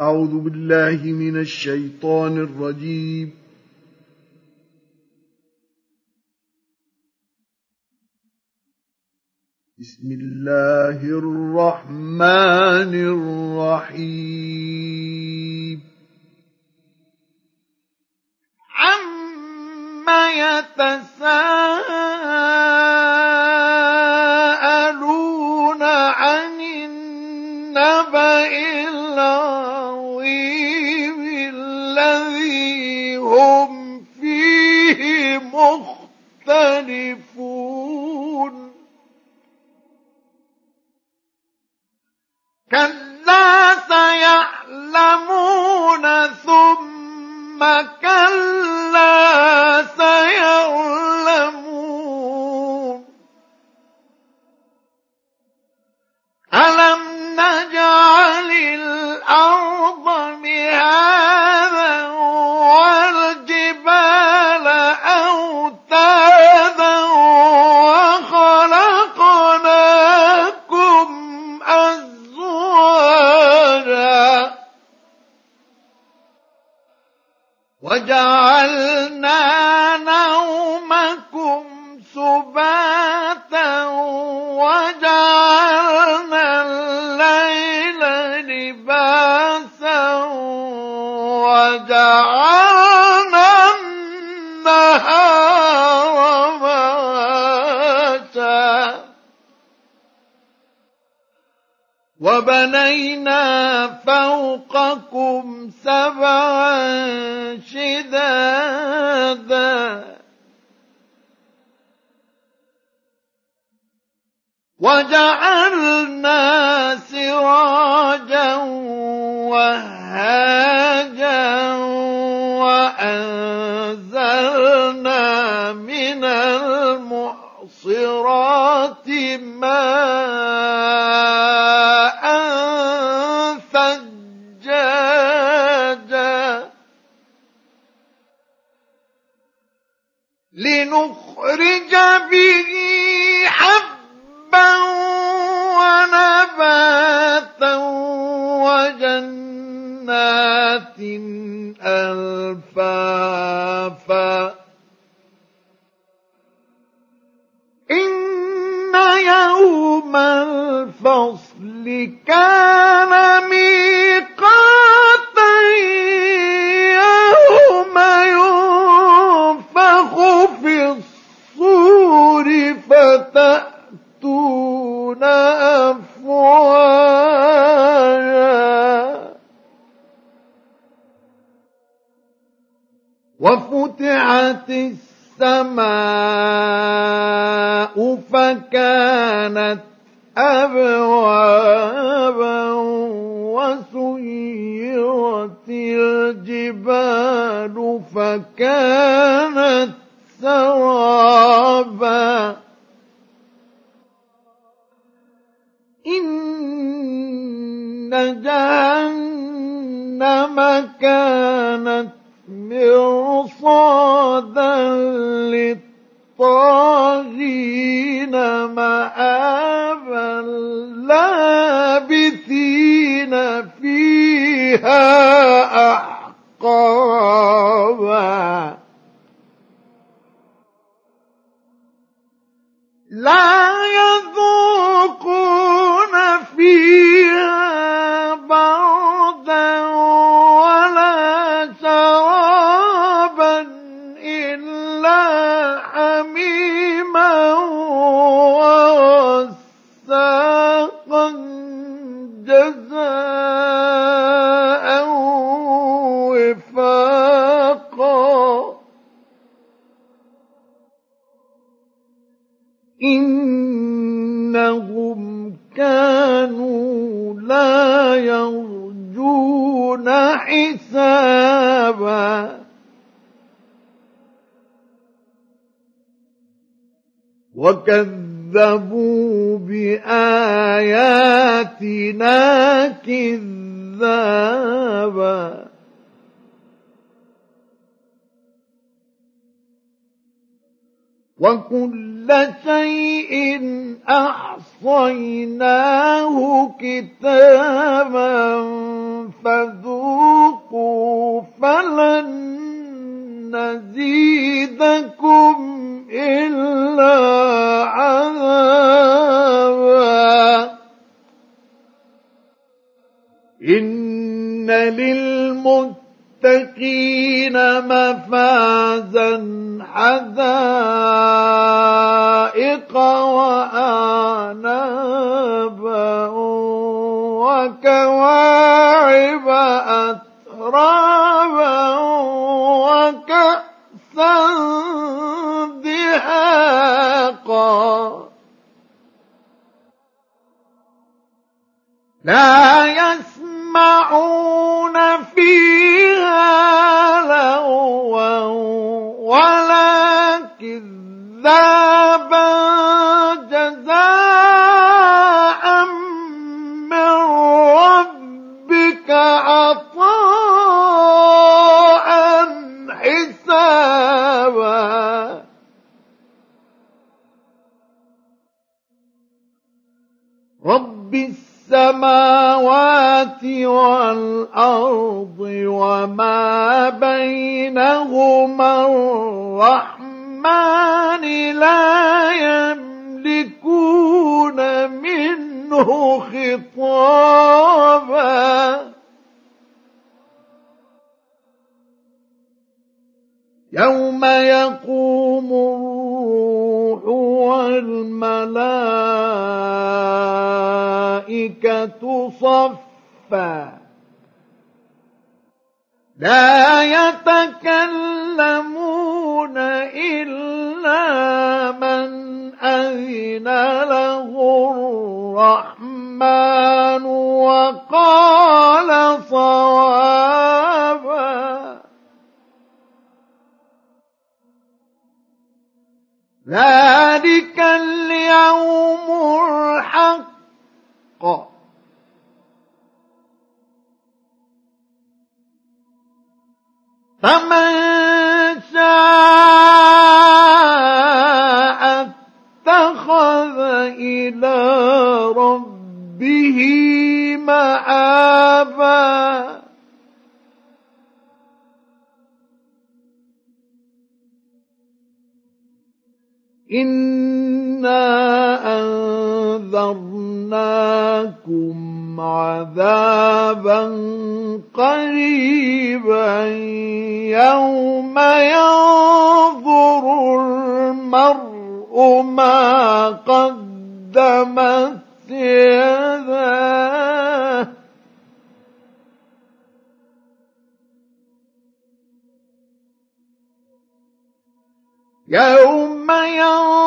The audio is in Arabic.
أعوذ بالله من الشيطان الرجيم. بسم الله الرحمن الرحيم. عما يتساءلون ثم وجعلنا وبنينا فوقكم سبعا شدادا. وجعلنا سراجا وهاجا وأنزلنا من المعصرات ماء لنخرج به حبا ونباتا وجنات ألفافا. إن يوم الفصل كان ميقاتا أفواجا. وفتحت السماء فكانت أبوابا وسيرت الجبال فكانت سرابا. جهنم كانت مرصادا للطاغين مآبا لابثين فيها أحقابا وكذبوا بآياتنا كذابا. وكل شيء أحصيناه كتابا فذوقوا فلن نزيدكم إلا للمتقين مفازا حدائق وأعنابا وكواعب أترابا وكأسا دهاقا. لا يسمعون كذابا جزاء من ربك عطاء حسابا. رب السماوات والأرض وما بينهما الرحمن لا يملكون منه خطابا. يوم يقوم الروح والملائكة صفا. لا يتكلمون إلا من أذن له الرحمن وقال صوابا. ذلك فمن شاء اتخذ إلى ربه مآبا إنا أنذرناكم عذابا قريبا. يوم ينظر المرء ما قدمت يداه. يوم ينظر